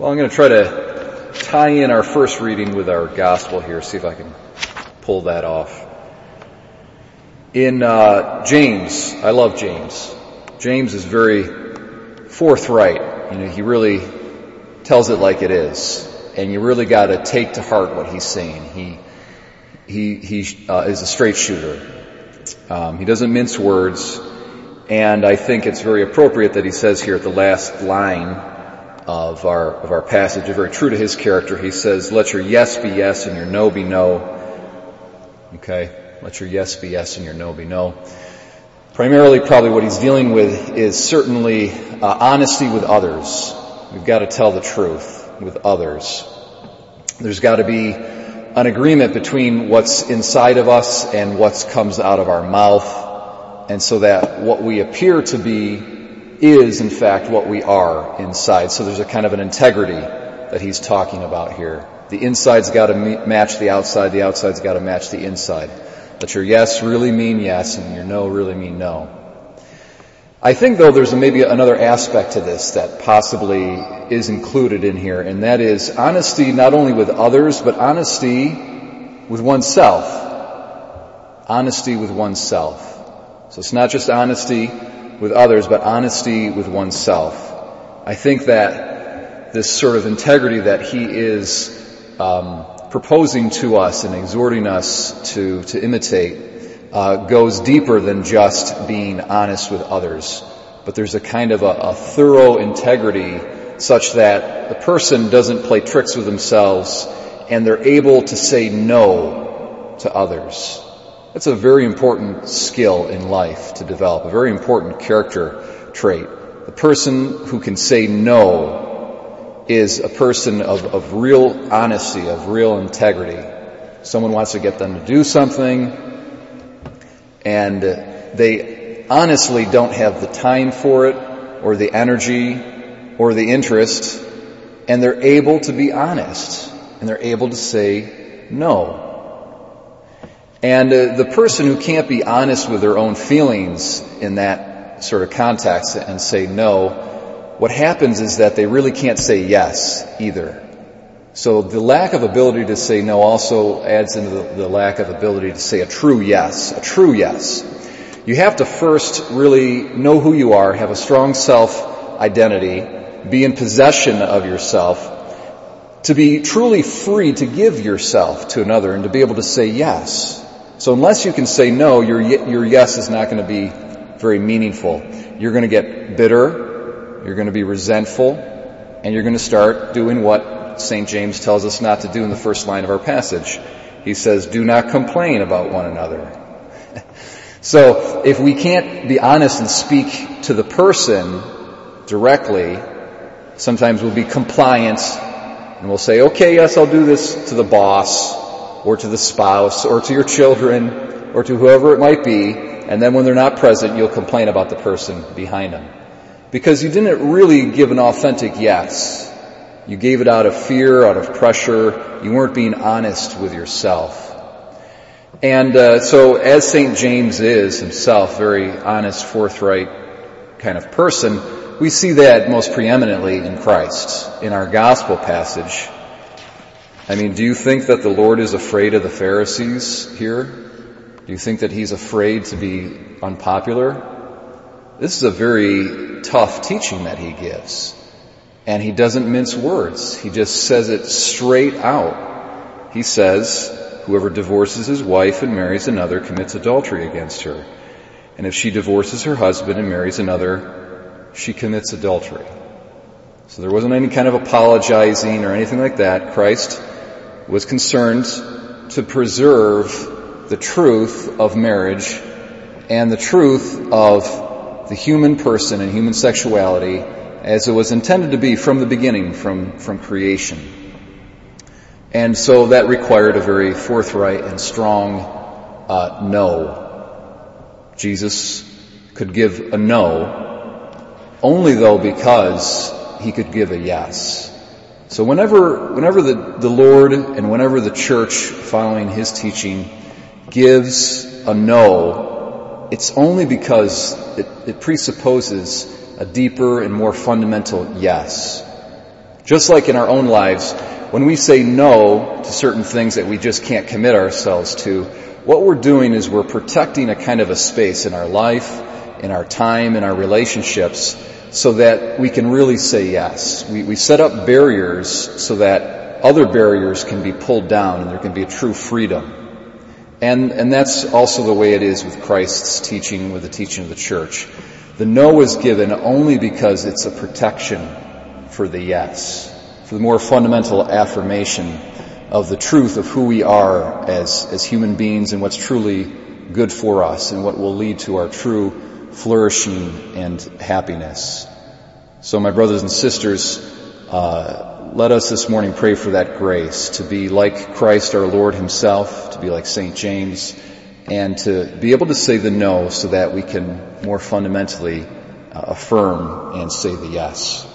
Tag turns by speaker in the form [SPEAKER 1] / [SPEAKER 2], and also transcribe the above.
[SPEAKER 1] Well, I'm going to try to tie in our first reading with our gospel here, see if I can pull that off. In uh, James, I love James. James is very forthright. You know, he really tells it like it is, and you really got to take to heart what he's saying. He he he uh, is a straight shooter. Um, he doesn't mince words, and I think it's very appropriate that he says here at the last line of our, of our passage, very true to his character. He says, let your yes be yes and your no be no. Okay? Let your yes be yes and your no be no. Primarily, probably what he's dealing with is certainly uh, honesty with others. We've got to tell the truth with others. There's got to be an agreement between what's inside of us and what comes out of our mouth, and so that what we appear to be is in fact what we are inside. So there's a kind of an integrity that he's talking about here. The inside's got to match the outside, the outside's got to match the inside. Let your yes really mean yes and your no really mean no. I think though there's maybe another aspect to this that possibly is included in here, and that is honesty not only with others, but honesty with oneself. Honesty with oneself. So it's not just honesty with others, but honesty with oneself. I think that this sort of integrity that he is um, proposing to us and exhorting us to to imitate uh, goes deeper than just being honest with others. But there's a kind of a, a thorough integrity such that the person doesn't play tricks with themselves and they're able to say no to others. That's a very important skill in life to develop, a very important character trait. The person who can say no is a person of, of real honesty, of real integrity. Someone wants to get them to do something and they honestly don't have the time for it or the energy or the interest and they're able to be honest and they're able to say no. And uh, the person who can't be honest with their own feelings in that sort of context and say no, what happens is that they really can't say yes either. So the lack of ability to say no also adds into the, the lack of ability to say a true yes, a true yes. You have to first really know who you are, have a strong self identity, be in possession of yourself, to be truly free to give yourself to another and to be able to say yes. So unless you can say no, your, your yes is not going to be very meaningful. You're going to get bitter, you're going to be resentful, and you're going to start doing what St. James tells us not to do in the first line of our passage. He says, do not complain about one another. so if we can't be honest and speak to the person directly, sometimes we'll be compliant and we'll say, okay, yes, I'll do this to the boss or to the spouse or to your children or to whoever it might be. And then when they're not present, you'll complain about the person behind them. Because you didn't really give an authentic yes. You gave it out of fear, out of pressure. You weren't being honest with yourself. And uh, so, as St. James is himself, very honest, forthright kind of person, we see that most preeminently in Christ. In our gospel passage, I mean, do you think that the Lord is afraid of the Pharisees here? Do you think that he's afraid to be unpopular? This is a very tough teaching that he gives. And he doesn't mince words. He just says it straight out. He says, whoever divorces his wife and marries another commits adultery against her. And if she divorces her husband and marries another, she commits adultery. So there wasn't any kind of apologizing or anything like that. Christ was concerned to preserve the truth of marriage and the truth of the human person and human sexuality as it was intended to be from the beginning, from, from creation. And so that required a very forthright and strong uh, no. Jesus could give a no, only though because he could give a yes. So whenever, whenever the, the Lord and whenever the church following His teaching gives a no, it's only because it, it presupposes a deeper and more fundamental yes. Just like in our own lives, when we say no to certain things that we just can't commit ourselves to, what we're doing is we're protecting a kind of a space in our life, in our time, in our relationships, so that we can really say yes. We, we set up barriers so that other barriers can be pulled down and there can be a true freedom. And, and that's also the way it is with Christ's teaching, with the teaching of the church. The no is given only because it's a protection for the yes, for the more fundamental affirmation of the truth of who we are as, as human beings and what's truly good for us and what will lead to our true flourishing and happiness. So my brothers and sisters, uh, let us this morning pray for that grace to be like Christ our Lord himself, to be like St. James, and to be able to say the no so that we can more fundamentally uh, affirm and say the yes.